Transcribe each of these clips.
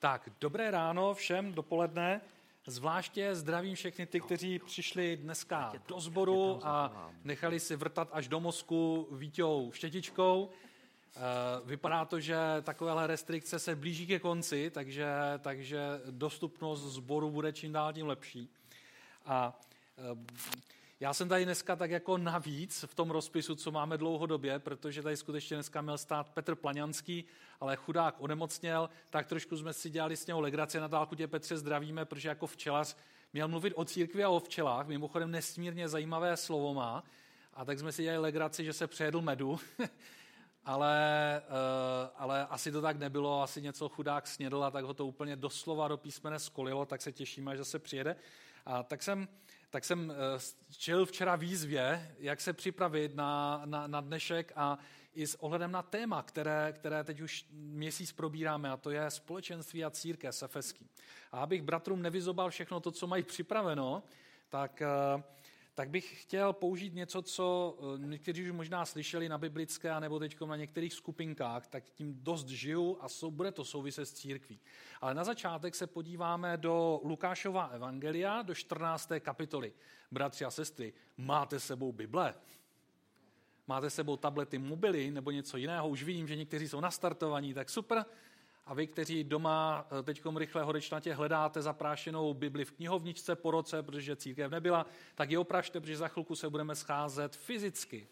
Tak, dobré ráno všem, dopoledne. Zvláště zdravím všechny ty, kteří přišli dneska do sboru a nechali si vrtat až do mozku vítěou štětičkou. Eh, vypadá to, že takovéhle restrikce se blíží ke konci, takže, takže dostupnost sboru bude čím dál tím lepší. A eh, já jsem tady dneska tak jako navíc v tom rozpisu, co máme dlouhodobě, protože tady skutečně dneska měl stát Petr Plaňanský, ale chudák onemocněl, tak trošku jsme si dělali s něho legraci. Na dálku tě Petře zdravíme, protože jako včelař měl mluvit o církvi a o včelách. Mimochodem nesmírně zajímavé slovo má. A tak jsme si dělali legraci, že se přejedl medu. ale, uh, ale asi to tak nebylo, asi něco chudák snědl a tak ho to úplně doslova do písmene skolilo, tak se těšíme, až zase přijede. A tak jsem tak jsem eh, čel včera výzvě, jak se připravit na, na, na dnešek a i s ohledem na téma, které, které teď už měsíc probíráme, a to je společenství a církev sefeský. A abych bratrům nevyzobal všechno to, co mají připraveno, tak uh, tak bych chtěl použít něco, co eh, někteří už možná slyšeli na biblické, nebo teď na některých skupinkách, tak tím dost žiju a sou, bude to souviset s církví. Ale na začátek se podíváme do Lukášova evangelia, do 14. kapitoly. Bratři a sestry, máte sebou Bible? Máte sebou tablety, mobily nebo něco jiného? Už vidím, že někteří jsou nastartovaní, tak super. A vy, kteří doma eh, teď rychle horečnatě hledáte zaprášenou Bibli v knihovničce po roce, protože církev nebyla, tak ji oprašte, protože za chvilku se budeme scházet fyzicky.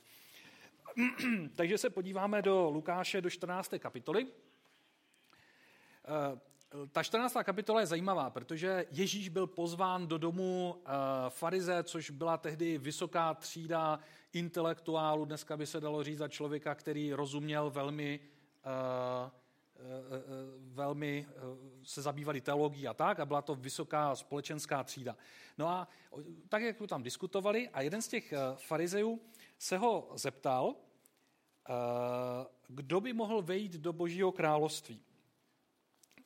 Takže se podíváme do Lukáše, do 14. kapitoly. Eh, ta 14. kapitola je zajímavá, protože Ježíš byl pozván do domu eh, farize, což byla tehdy vysoká třída intelektuálů, dneska by se dalo říct za člověka, který rozuměl velmi velmi eh, se zabývali teologií a tak a byla to vysoká společenská třída. No a tak, jak tam diskutovali a jeden z těch farizejů se ho zeptal, kdo by mohl vejít do božího království.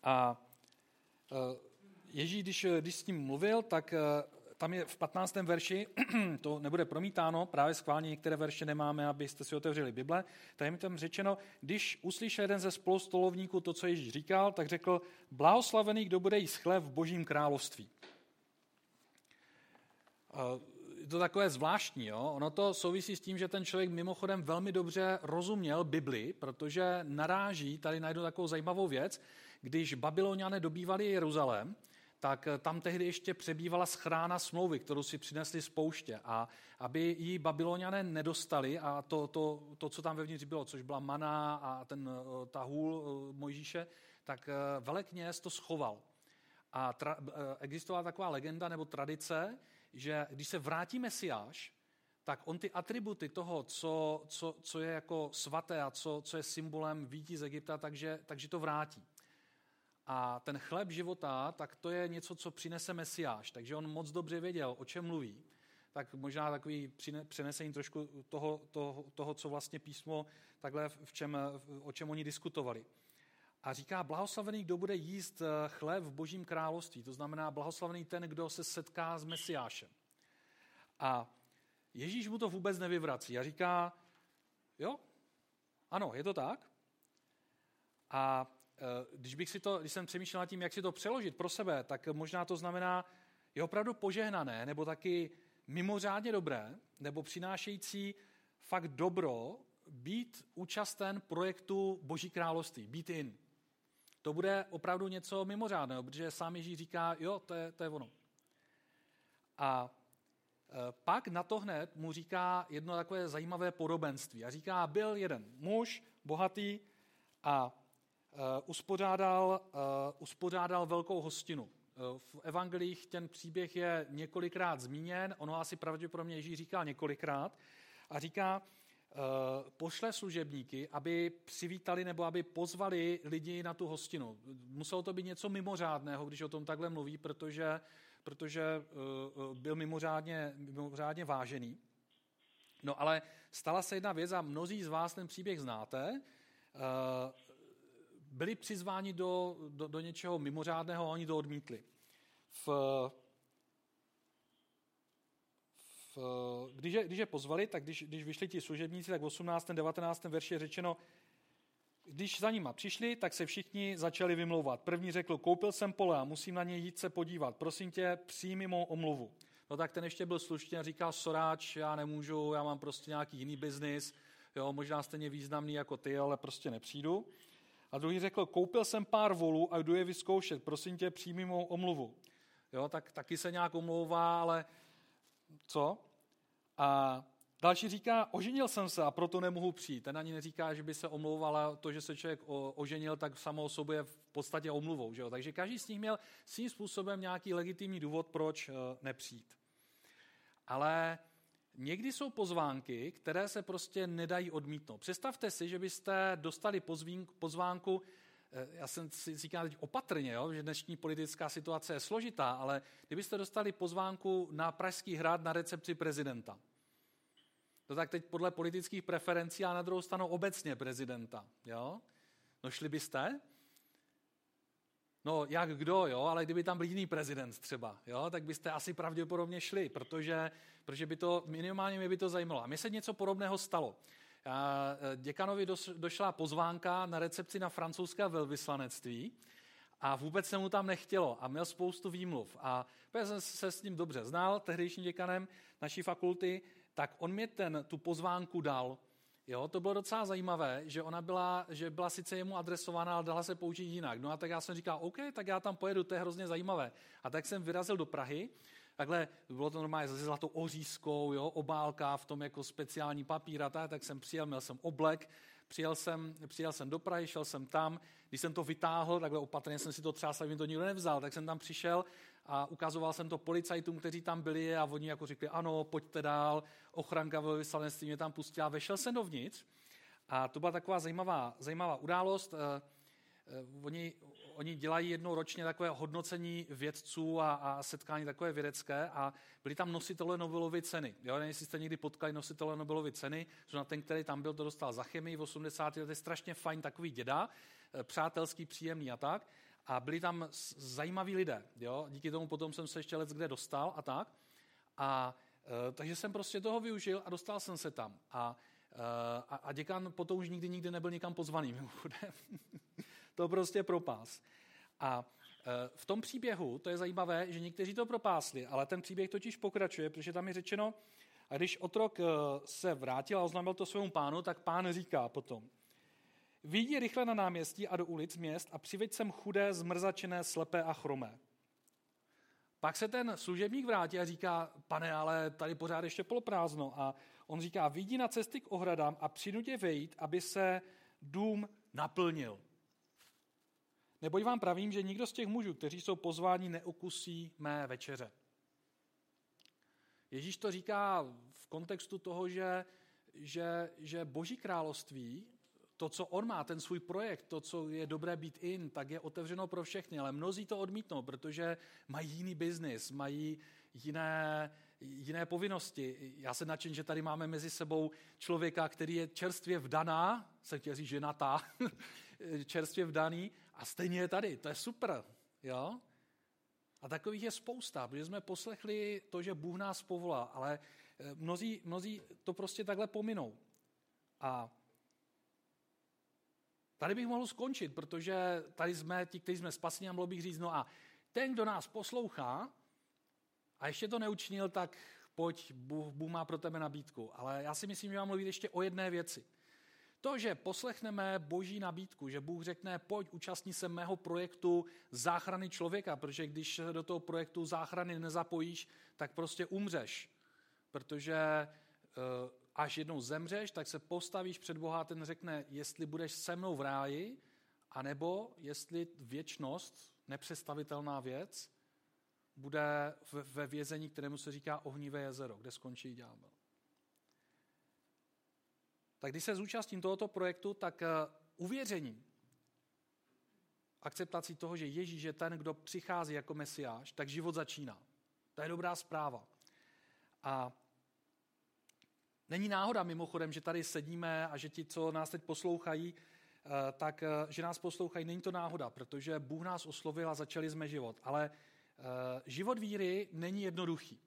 A Ježíš, když, když s ním mluvil, tak tam je v 15. verši, to nebude promítáno, právě schválně některé verše nemáme, abyste si otevřeli Bible, tady mi tam řečeno, když uslyšel jeden ze spolustolovníků to, co Ježíš říkal, tak řekl, blahoslavený, kdo bude jíst chléb v božím království. Je to takové zvláštní, jo? ono to souvisí s tím, že ten člověk mimochodem velmi dobře rozuměl Bibli, protože naráží, tady najdu takovou zajímavou věc, když Babyloniané dobývali Jeruzalém, tak eh, tam tehdy ještě přebývala schrána smlouvy, kterou si přinesli z pouště. A aby ji babyloniané nedostali a to, to, to, co tam vevnitř bylo, což byla mana a ten, eh, ta hůl eh, Mojžíše, tak velekněz to schoval. A tra, existovala taková legenda nebo tradice, že když se vrátí Mesiáš, tak on ty atributy toho, co, co, co je jako svaté a co, co je symbolem výtí z Egypta, takže, takže to vrátí. A ten chléb života, tak to je něco, co přinese Mesiáš. Takže on moc dobře věděl, o čem mluví. Tak možná takový přenesení trošku toho, toho, toho, co vlastně písmo takhle v čem, o čem oni diskutovali. A říká, blahoslavený, kdo bude jíst eh, chléb v božím království. To znamená, blahoslavený ten, kdo se setká s Mesiášem. A Ježíš mu to vůbec nevyvrací a říká, jo, ano, je to tak. A když, bych si to, když jsem přemýšlel nad tím, jak si to přeložit pro sebe, tak možná to znamená, je opravdu požehnané, nebo taky mimořádně dobré, nebo přinášející fakt dobro být účasten projektu Boží království, být in. To bude opravdu něco mimořádného, protože sám Ježíš říká, jo, to je, to je ono. A eh, pak na to hned mu říká jedno takové zajímavé podobenství. A říká, byl jeden muž, bohatý, a uspořádal, uh, uspořádal velkou hostinu. Uh, v evangelích ten příběh je několikrát zmíněn, ono asi pravděpodobně Ježíš říká několikrát a říká, pošle služebníky, aby přivítali nebo aby pozvali lidi na tu hostinu. Muselo to být něco mimořádného, když o tom takhle mluví, protože, protože byl mimořádně, mimořádně vážený. No ale stala se jedna věc a mnozí z vás ten příběh znáte. Byli přizváni do, do, do něčeho mimořádného a oni to odmítli. V, v, když, je, když je pozvali, tak když, když vyšli ti služebníci, tak v 18. 19. verši je řečeno, když za nima přišli, tak se všichni začali vymlouvat. První řekl, koupil jsem pole a musím na něj jít se podívat. Prosím tě, přijmi mou omluvu. No tak ten ještě byl slušný a říkal, soráč, já nemůžu, já mám prostě nějaký jiný biznis, jo, možná stejně významný jako ty, ale prostě nepřijdu. A druhý řekl, koupil jsem pár volů a jdu je vyzkoušet, prosím tě, přijmi mou omluvu. Jo, tak taky se nějak omlouvá, ale co? A další říká, oženil jsem se a proto nemohu přijít. Ten ani neříká, že by se omlouvala to, že se člověk oženil, tak samo o sobě je v podstatě omluvou. Že jo? Takže každý z nich měl svým způsobem nějaký legitimní důvod, proč eh, nepřijít. Ale někdy jsou pozvánky, které se prostě nedají odmítnout. Představte si, že byste dostali pozvánku, eh, já jsem si říkal teď opatrně, jo, že dnešní politická situace je složitá, ale kdybyste dostali pozvánku na Pražský hrad na recepci prezidenta, to tak teď podle politických preferencí a na druhou stranu obecně prezidenta, jo? No šli byste? No jak kdo, jo, ale kdyby tam byl jiný prezident třeba, jo, tak byste asi pravděpodobně šli, protože, protože by to, minimálně mě by to zajímalo. A mně se něco podobného stalo. A e, děkanovi došla pozvánka na recepci na francouzské velvyslanectví a vůbec se mu tam nechtělo a měl spoustu výmluv. A já jsem se s ním dobře znal, tehdejším děkanem naší fakulty, tak on mi ten, tu pozvánku dal. Jo, to bylo docela zajímavé, že ona byla, že byla sice jemu adresovaná, ale dala se použít jinak. No a tak já jsem říkal, OK, tak já tam pojedu, to je hrozně zajímavé. A tak jsem vyrazil do Prahy, takhle bylo to normálně se zlatou ořízkou, jo, obálka v tom jako speciální papír a tak, tak jsem přijel, měl jsem oblek, přijel jsem, přijel jsem do Prahy, šel jsem tam, když jsem to vytáhl, takhle opatrně jsem si to třeba, aby mi to nikdo nevzal, tak jsem tam přišel a ukazoval jsem to policajtům, kteří tam byli a oni jako řekli, ano, pojďte dál, ochranka ve vyslanectví mě tam pustila. Vešel jsem dovnitř a to byla taková zajímavá, zajímavá událost. Eh, eh, oni, oni dělají jednou ročně takové hodnocení vědců a, a setkání takové vědecké a byli tam nositelé Nobelovy ceny. Jo, nevím, jestli jste někdy potkali nositele Nobelovy ceny, že na ten, který tam byl, to dostal za chemii v 80. letech, strašně fajn takový děda, eh, přátelský, příjemný a tak a byli tam zajímaví lidé. Jo? Díky tomu potom jsem se ještě let kde dostal a tak. A e, takže jsem prostě toho využil a dostal jsem se tam. A, e, a, a děkan potom už nikdy nikdy nebyl nikam pozvaný, mimochodem. To prostě propás. A e, v tom příběhu, to je zajímavé, že někteří to propásli, ale ten příběh totiž pokračuje, protože tam je řečeno, a když otrok e, se vrátil a oznámil to svému pánu, tak pán říká potom, Výjdi rychle na náměstí a do ulic měst a přiveď sem chudé, zmrzačené, slepé a chromé. Pak se ten služebník vrátí a říká, pane, ale tady pořád ještě poloprázdno. A on říká, výjdi na cesty k ohradám a přinutě vejít, aby se dům naplnil. Neboť vám pravím, že nikdo z těch mužů, kteří jsou pozváni, neukusí mé večeře. Ježíš to říká v kontextu toho, že, že, že boží království to, co on má, ten svůj projekt, to, co je dobré být in, tak je otevřeno pro všechny, ale mnozí to odmítnou, protože mají jiný biznis, mají jiné, jiné povinnosti. Já se nadšen, že tady máme mezi sebou člověka, který je čerstvě vdaná, se chtěl říct ženatá, čerstvě vdaný a stejně je tady. To je super. Jo? A takových je spousta, protože jsme poslechli to, že Bůh nás povolá, ale eh, mnozí, mnozí to prostě takhle pominou. A Tady bych mohl skončit, protože tady jsme ti, kteří jsme spasení a mohlo bych říct, no a ten, kdo nás poslouchá a ještě to neučinil, tak pojď, Bůh, Bůh má pro tebe nabídku. Ale já si myslím, že mám mluvit ještě o jedné věci. To, že poslechneme boží nabídku, že Bůh řekne, pojď, účastní se mého projektu záchrany člověka, protože když do toho projektu záchrany nezapojíš, tak prostě umřeš. Protože eh, až jednou zemřeš, tak se postavíš před Boha a ten řekne, jestli budeš se mnou v ráji, anebo jestli věčnost, nepředstavitelná věc, bude ve vězení, kterému se říká ohnivé jezero, kde skončí ďábel. Tak když se zúčastním tohoto projektu, tak eh, uvěřením, akceptací toho, že Ježíš je ten, kdo přichází jako mesiáš, tak život začíná. To je dobrá zpráva. A Není náhoda mimochodem, že tady sedíme a že ti, co nás teď poslouchají, eh, tak eh, že nás poslouchají, není to náhoda, protože Bůh nás oslovil a začali jsme život. Ale život víry není jednoduchý.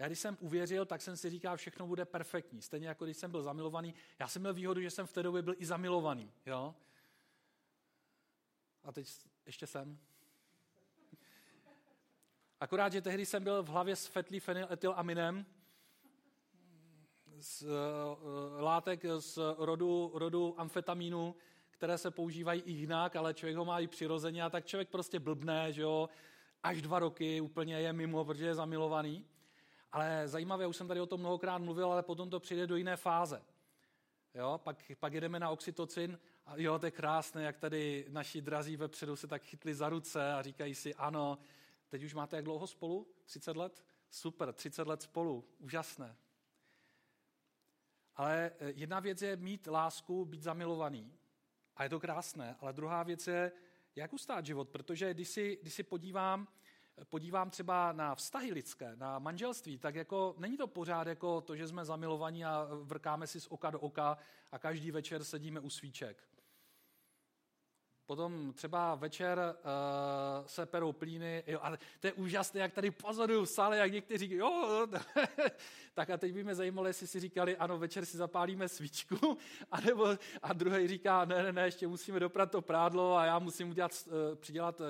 Já když jsem uvěřil, tak jsem si říkal, všechno bude perfektní. Stejně jako když jsem byl zamilovaný. Já jsem měl výhodu, že jsem v té době byl i zamilovaný. Jo? A teď ještě jsem. Akorát, že tehdy jsem byl v hlavě s fenyletylaminem, z uh, látek z rodu, rodu amfetamínu, které se používají i jinak, ale člověk ho má i přirozeně a tak člověk prostě blbne, že jo, až dva roky úplně je mimo, protože je zamilovaný. Ale zajímavé, už jsem tady o tom mnohokrát mluvil, ale potom to přijde do jiné fáze. Jo, pak, pak jedeme na oxytocin a jo, to je krásné, jak tady naši drazí vepředu se tak chytli za ruce a říkají si, ano, teď už máte jak dlouho spolu? 30 let? Super, 30 let spolu, úžasné. Ale eh, jedna věc je mít lásku, být zamilovaný. A je to krásné. Ale druhá věc je, jak ustát život. Protože když si, když si podívám, podívám třeba na vztahy lidské, na manželství, tak jako není to pořád jako to, že jsme zamilovaní a vrkáme si z oka do oka a každý večer sedíme u svíček. Potom třeba večer uh, se perou plíny. Jo, a to je úžasné, jak tady pozoruju v sále, jak někteří jo, tak a teď by mě zajímalo, jestli si říkali, ano, večer si zapálíme svíčku, anebo, a druhý říká, ne, ne, ne, ještě musíme doprat to prádlo a já musím udělat, uh, přidělat, uh,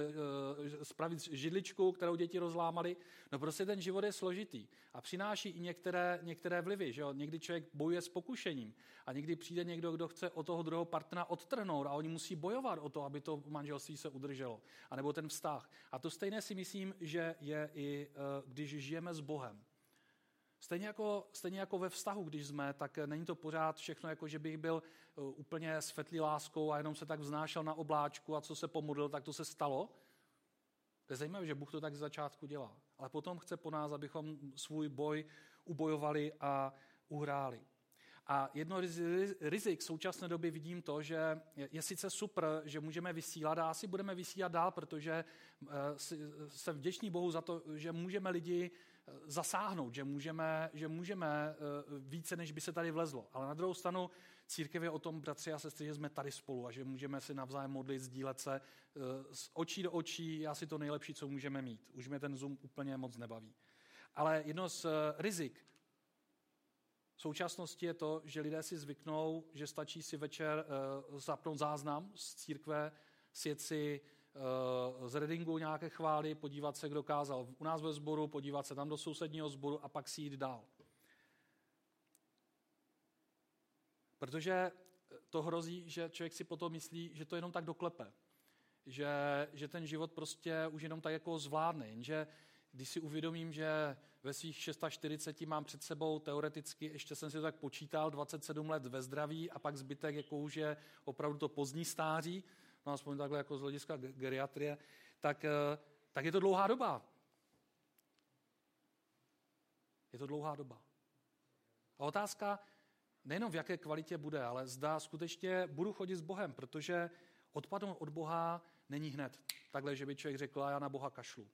spravit židličku, kterou děti rozlámali. No prostě ten život je složitý a přináší i některé, některé vlivy. Že jo? Někdy člověk bojuje s pokušením a někdy přijde někdo, kdo chce od toho druhého partnera odtrhnout a oni musí bojovat o to, aby to manželství se udrželo. A nebo ten vztah. A to stejné si myslím, že je i eh, když žijeme s Bohem. Stejně jako, stejně jako ve vztahu, když jsme, tak není to pořád všechno, jako že bych byl eh, úplně svetlý láskou a jenom se tak vznášel na obláčku a co se pomodlil, tak to se stalo. To je zajímavé, že Bůh to tak z začátku dělá. Ale potom chce po nás, abychom svůj boj ubojovali a uhráli. A jedno rizik současné době vidím to, že je sice super, že můžeme vysílat a asi budeme vysílat dál, protože eh, jsem vděčný Bohu za to, že můžeme lidi eh, zasáhnout, že můžeme, že můžeme eh, více, než by se tady vlezlo. Ale na druhou stranu církev je o tom, bratři a sestry, že jsme tady spolu a že můžeme si navzájem modlit, sdílet se z očí do očí, asi to nejlepší, co můžeme mít. Už mě ten Zoom úplně moc nebaví. Ale jedno z rizik v současnosti je to, že lidé si zvyknou, že stačí si večer uh, zapnout záznam z církve, sjet si uh, z Redingu nějaké chvály, podívat se, kdo kázal u nás ve sboru, podívat se tam do sousedního sboru a pak si jít dál. Protože to hrozí, že člověk si potom myslí, že to jenom tak doklepe. Že, že ten život prostě už jenom tak jako zvládne. Jenže když si uvědomím, že ve svých 640 mám před sebou teoreticky, ještě jsem si to tak počítal, 27 let ve zdraví a pak zbytek jako už je opravdu to pozdní stáří, no aspoň takhle jako z hlediska geriatrie, tak, eh, tak je to dlouhá doba. Je to dlouhá doba. A otázka nejenom v jaké kvalitě bude, ale zda skutečně budu chodit s Bohem, protože odpadnout od Boha není hned. Takhle, že by člověk řekl, já na Boha kašlu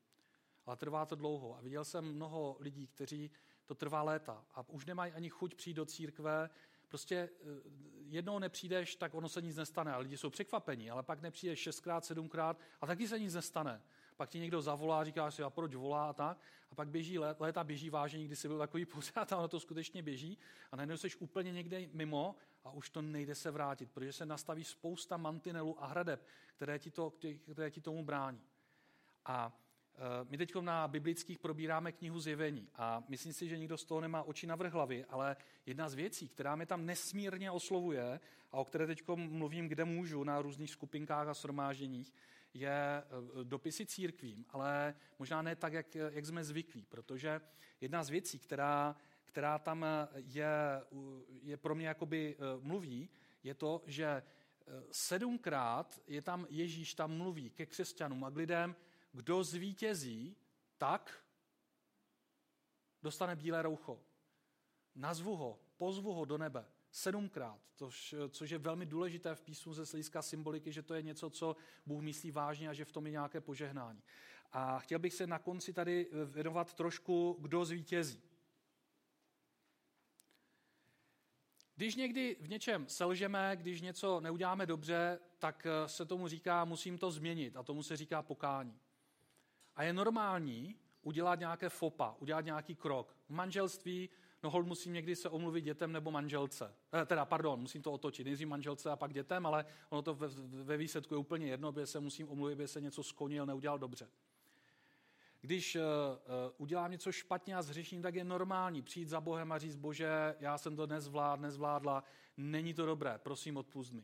ale trvá to dlouho. A viděl jsem mnoho lidí, kteří to trvá léta a už nemají ani chuť přijít do církve. Prostě eh, jednou nepřijdeš, tak ono se nic nestane. A lidi jsou překvapení, ale pak nepřijdeš šestkrát, sedmkrát a taky se nic nestane. Pak ti někdo zavolá, říká si, a proč volá a tak. A pak běží léta, běží vážení, kdy jsi byl takový pořád a ono to skutečně běží. A najednou jsi úplně někde mimo a už to nejde se vrátit, protože se nastaví spousta mantinelů a hradeb, které ti, to, které ti tomu brání. A my teď na biblických probíráme knihu Zjevení a myslím si, že nikdo z toho nemá oči na vrch hlavy, ale jedna z věcí, která mě tam nesmírně oslovuje a o které teď mluvím, kde můžu, na různých skupinkách a shromážděních, je eh, dopisy církvím, ale možná ne tak, jak, jak jsme zvyklí, protože jedna z věcí, která, která tam je, je pro mě jakoby eh, mluví, je to, že sedmkrát je tam Ježíš tam mluví ke křesťanům a k lidem, kdo zvítězí, tak dostane bílé roucho. Nazvu ho, pozvu ho do nebe sedmkrát, což, což je velmi důležité v písmu ze hlediska symboliky, že to je něco, co Bůh myslí vážně a že v tom je nějaké požehnání. A chtěl bych se na konci tady věnovat trošku, kdo zvítězí. Když někdy v něčem selžeme, když něco neuděláme dobře, tak se tomu říká, musím to změnit a tomu se říká pokání. A je normální udělat nějaké fopa, udělat nějaký krok. V manželství, no hold musím někdy se omluvit dětem nebo manželce. Eh, teda, pardon, musím to otočit. Nejdřív manželce a pak dětem, ale ono to ve, ve výsledku je úplně jedno, aby se musím omluvit, aby se něco skonil, neudělal dobře. Když uh, uh, udělám něco špatně a zřeším, tak je normální přijít za Bohem a říct, bože, já jsem to nezvlád, nezvládla, není to dobré, prosím, odpust mi.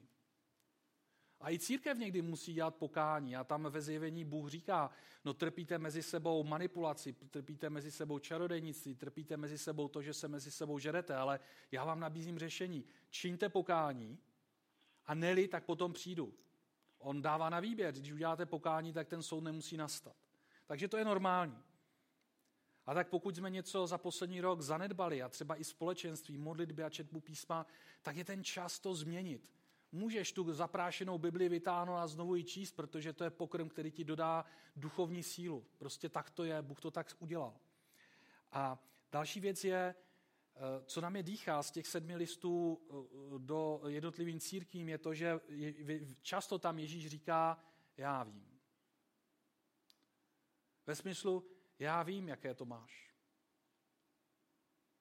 A i církev někdy musí dělat pokání. A tam ve zjevení Bůh říká, no trpíte mezi sebou manipulaci, trpíte mezi sebou čarodejnictví, trpíte mezi sebou to, že se mezi sebou žerete, ale já vám nabízím řešení. Čiňte pokání a neli, tak potom přijdu. On dává na výběr. Když uděláte pokání, tak ten soud nemusí nastat. Takže to je normální. A tak pokud jsme něco za poslední rok zanedbali a třeba i společenství, modlitby a četbu písma, tak je ten čas to změnit. Můžeš tu zaprášenou Bibli vytáhnout a znovu ji číst, protože to je pokrm, který ti dodá duchovní sílu. Prostě tak to je, Bůh to tak udělal. A další věc je, eh, co nám je dýchá z těch sedmi listů eh, do jednotlivým církvím, je to, že často tam Ježíš říká, já vím. Ve smyslu, já vím, jaké to máš.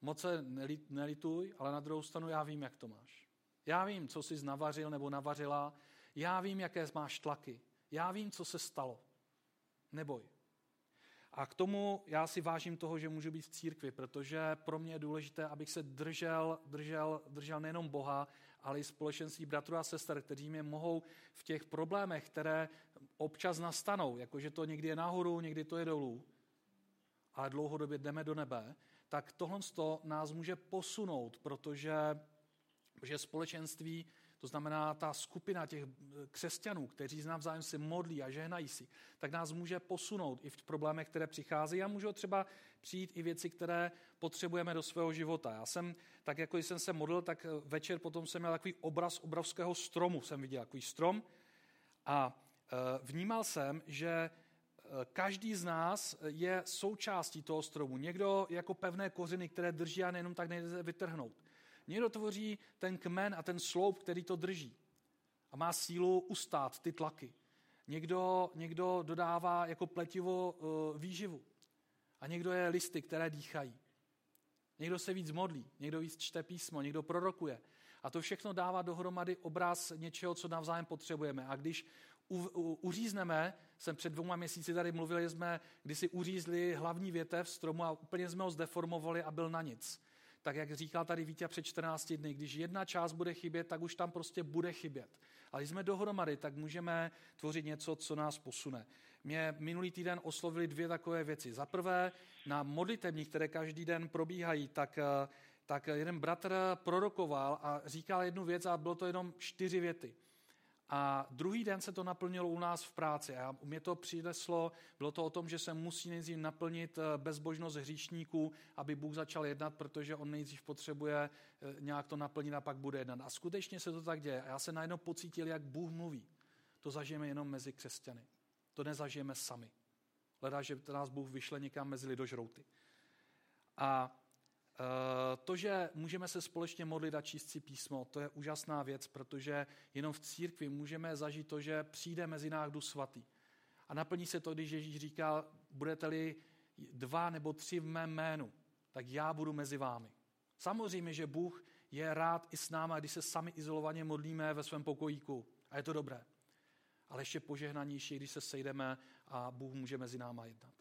Moc se nelituj, ale na druhou stranu já vím, jak to máš. Já vím, co jsi navařil nebo navařila. Já vím, jaké máš tlaky. Já vím, co se stalo. Neboj. A k tomu já si vážím toho, že můžu být v církvi, protože pro mě je důležité, abych se držel, držel, držel nejenom Boha, ale i společenství bratrů a sester, kteří mě mohou v těch problémech, které občas nastanou, jakože to někdy je nahoru, někdy to je dolů, ale dlouhodobě jdeme do nebe, tak tohle nás může posunout, protože Protože společenství, to znamená ta skupina těch eh, křesťanů, kteří navzájem se modlí a žehnají si, tak nás může posunout i v problémech, které přicházejí a můžou třeba přijít i věci, které potřebujeme do svého života. Já jsem, tak jako jsem se modlil, tak eh, večer potom jsem měl takový obraz obrovského stromu, jsem viděl takový strom a eh, vnímal jsem, že každý z nás je součástí toho stromu. Někdo jako pevné kořeny, které drží a nejenom tak nejde vytrhnout. Někdo tvoří ten kmen a ten sloup, který to drží a má sílu ustát ty tlaky. Někdo, někdo dodává jako pletivo uh, výživu a někdo je listy, které dýchají. Někdo se víc modlí, někdo víc čte písmo, někdo prorokuje. A to všechno dává dohromady obraz něčeho, co navzájem potřebujeme. A když u, u, uřízneme, jsem před dvouma měsíci tady mluvili, jsme si uřízli hlavní větev stromu a úplně jsme ho zdeformovali a byl na nic tak jak říkal tady Vítě před 14 dny, když jedna část bude chybět, tak už tam prostě bude chybět. Ale když jsme dohromady, tak můžeme tvořit něco, co nás posune. Mě minulý týden oslovili dvě takové věci. Za prvé, na modlitebních, které každý den probíhají, tak, tak jeden bratr prorokoval a říkal jednu věc a bylo to jenom čtyři věty. A druhý den se to naplnilo u nás v práci. A mě to přineslo, bylo to o tom, že se musí nejdřív naplnit eh, bezbožnost hříšníků, aby Bůh začal jednat, protože on nejdřív potřebuje eh, nějak to naplnit a pak bude jednat. A skutečně se to tak děje. A já se najednou pocítil, jak Bůh mluví. To zažijeme jenom mezi křesťany. To nezažijeme sami. Hledá, že nás Bůh vyšle někam mezi lidožrouty. A to, že můžeme se společně modlit a číst si písmo, to je úžasná věc, protože jenom v církvi můžeme zažít to, že přijde mezi nás Duch Svatý. A naplní se to, když Ježíš říká, budete-li dva nebo tři v mém jménu, tak já budu mezi vámi. Samozřejmě, že Bůh je rád i s náma, když se sami izolovaně modlíme ve svém pokojíku. A je to dobré. Ale ještě požehnanější, když se sejdeme a Bůh může mezi náma jednat.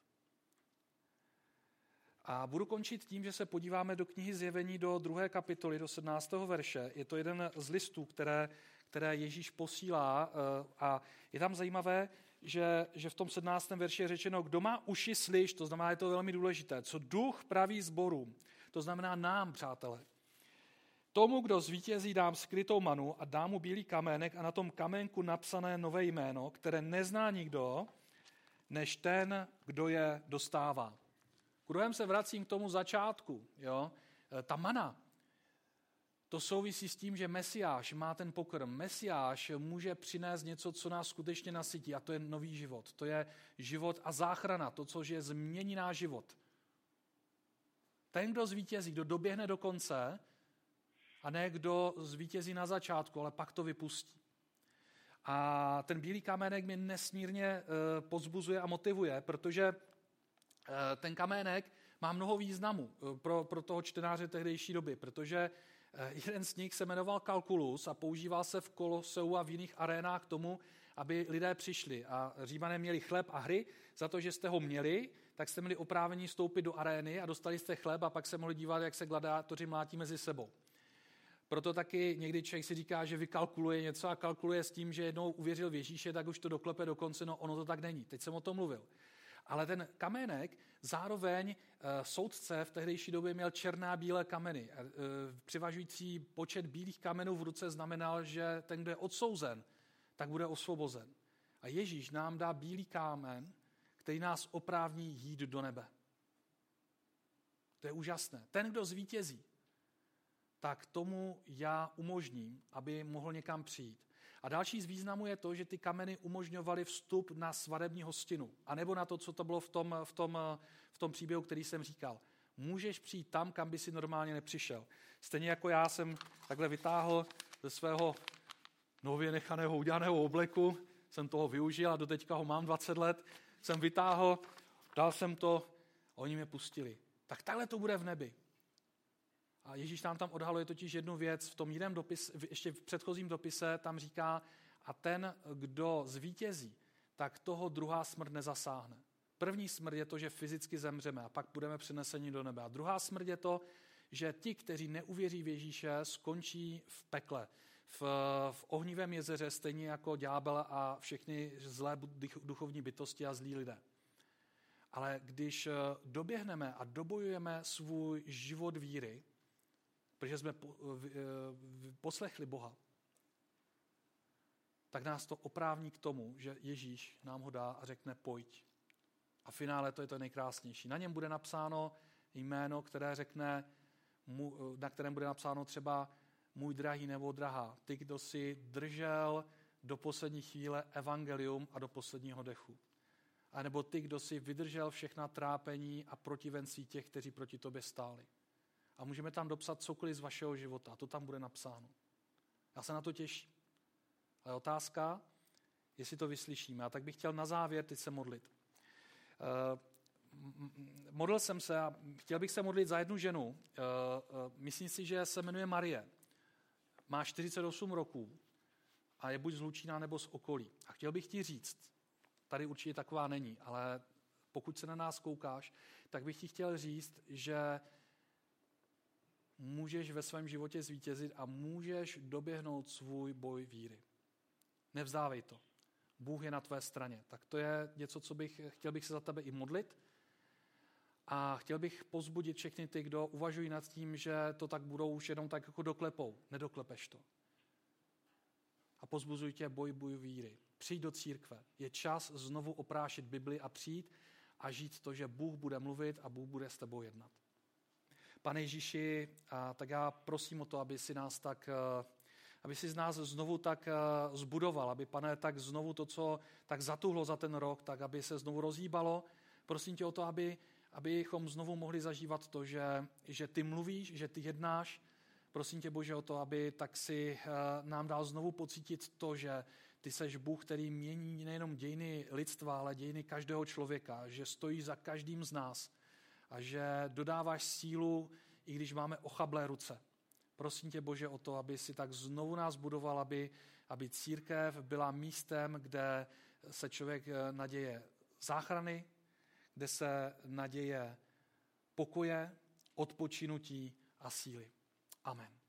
A budu končit tím, že se podíváme do knihy Zjevení do druhé kapitoly, do 17. verše. Je to jeden z listů, které, které Ježíš posílá eh, a je tam zajímavé, že, že v tom 17. verši je řečeno, kdo má uši slyš, to znamená, je to velmi důležité, co duch praví zborům, to znamená nám, přátelé. Tomu, kdo zvítězí, dám skrytou manu a dám mu bílý kamének a na tom kamenku napsané nové jméno, které nezná nikdo, než ten, kdo je dostává. Kruhem se vracím k tomu začátku. Jo? E, ta mana, to souvisí s tím, že Mesiáš má ten pokrm. Mesiáš může přinést něco, co nás skutečně nasytí, a to je nový život. To je život a záchrana, to, co je změní náš život. Ten, kdo zvítězí, kdo doběhne do konce, a ne kdo zvítězí na začátku, ale pak to vypustí. A ten bílý kamenek mě nesmírně e, pozbuzuje a motivuje, protože ten kamének má mnoho významů eh, pro, pro toho čtenáře tehdejší doby, protože jeden z nich se jmenoval Kalkulus a používal se v Koloseu a v jiných arénách k tomu, aby lidé přišli a římané měli chleb a hry. Za to, že jste ho měli, tak jste měli oprávnění stoupit do arény a dostali jste chleb a pak se mohli dívat, jak se gladiátoři mlátí mezi sebou. Proto taky někdy člověk si říká, že vykalkuluje něco a kalkuluje s tím, že jednou uvěřil v Ježíše, tak už to doklepe do konce, no ono to tak není. Teď jsem o tom mluvil. Ale ten kamenek zároveň e, soudce v tehdejší době měl černé a bílé kameny. E, převažující počet bílých kamenů v ruce znamenal, že ten, kdo je odsouzen, tak bude osvobozen. A Ježíš nám dá bílý kámen, který nás oprávní jít do nebe. To je úžasné. Ten, kdo zvítězí, tak tomu já umožním, aby mohl někam přijít. A další z významu je to, že ty kameny umožňovaly vstup na svadební hostinu. A nebo na to, co to bylo v tom, v tom, v tom příběhu, který jsem říkal. Můžeš přijít tam, kam by si normálně nepřišel. Stejně jako já jsem takhle vytáhl ze svého nově nechaného udělaného obleku, jsem toho využil a do teďka ho mám 20 let, jsem vytáhl, dal jsem to a oni mě pustili. Tak takhle to bude v nebi. A Ježíš nám tam odhaluje totiž jednu věc. V tom jiném dopise, ještě v předchozím dopise tam říká, a ten, kdo zvítězí, tak toho druhá smrt nezasáhne. První smrt je to, že fyzicky zemřeme a pak budeme přeneseni do nebe. A druhá smrt je to, že ti, kteří neuvěří v Ježíše, skončí v pekle, v, v ohnivém jezeře, stejně jako ďábel a všechny zlé duchovní bytosti a zlí lidé. Ale když eh, doběhneme a dobojujeme svůj život víry, protože jsme eh, poslechli Boha, tak nás to oprávní k tomu, že Ježíš nám ho dá a řekne pojď. A v finále to je to nejkrásnější. Na něm bude napsáno jméno, které řekne, na kterém bude napsáno třeba můj drahý nebo drahá, ty, kdo si držel do poslední chvíle evangelium a do posledního dechu. A nebo ty, kdo si vydržel všechna trápení a protivenství těch, kteří proti tobě stáli. A můžeme tam dopsat cokoliv z vašeho života. To tam bude napsáno. Já se na to těším. Ale otázka, jestli to vyslyšíme. A tak bych chtěl na závěr teď se modlit. Uh, modlil jsem se a chtěl bych se modlit za jednu ženu. Uh, uh, myslím si, že se jmenuje Marie. Má 48 roků a je buď z Lučína nebo z okolí. A chtěl bych ti říct, tady určitě taková není, ale pokud se na nás koukáš, tak bych ti chtěl říct, že můžeš ve svém životě zvítězit a můžeš doběhnout svůj boj víry. Nevzdávej to. Bůh je na tvé straně. Tak to je něco, co bych, chtěl bych se za tebe i modlit. A chtěl bych pozbudit všechny ty, kdo uvažují nad tím, že to tak budou už jenom tak jako doklepou. Nedoklepeš to. A pozbuzuj tě boj, boj víry. Přijď do církve. Je čas znovu oprášit Bibli a přijít a žít to, že Bůh bude mluvit a Bůh bude s tebou jednat. Pane Ježíši, a tak já prosím o to, aby si nás tak, eh, aby si z nás znovu tak eh, zbudoval, aby, pane, tak znovu to, co tak zatuhlo za ten rok, tak aby se znovu rozhýbalo. Prosím tě o to, aby, abychom znovu mohli zažívat to, že, že ty mluvíš, že ty jednáš. Prosím tě, Bože, o to, aby tak si eh, nám dal znovu pocítit to, že ty seš Bůh, který mění nejenom dějiny lidstva, ale dějiny každého člověka, že stojí za každým z nás a že dodáváš sílu, i když máme ochablé ruce. Prosím tě, Bože, o to, aby si tak znovu nás budoval, aby, aby církev byla místem, kde se člověk eh, naděje záchrany, kde se naděje pokoje, odpočinutí a síly. Amen.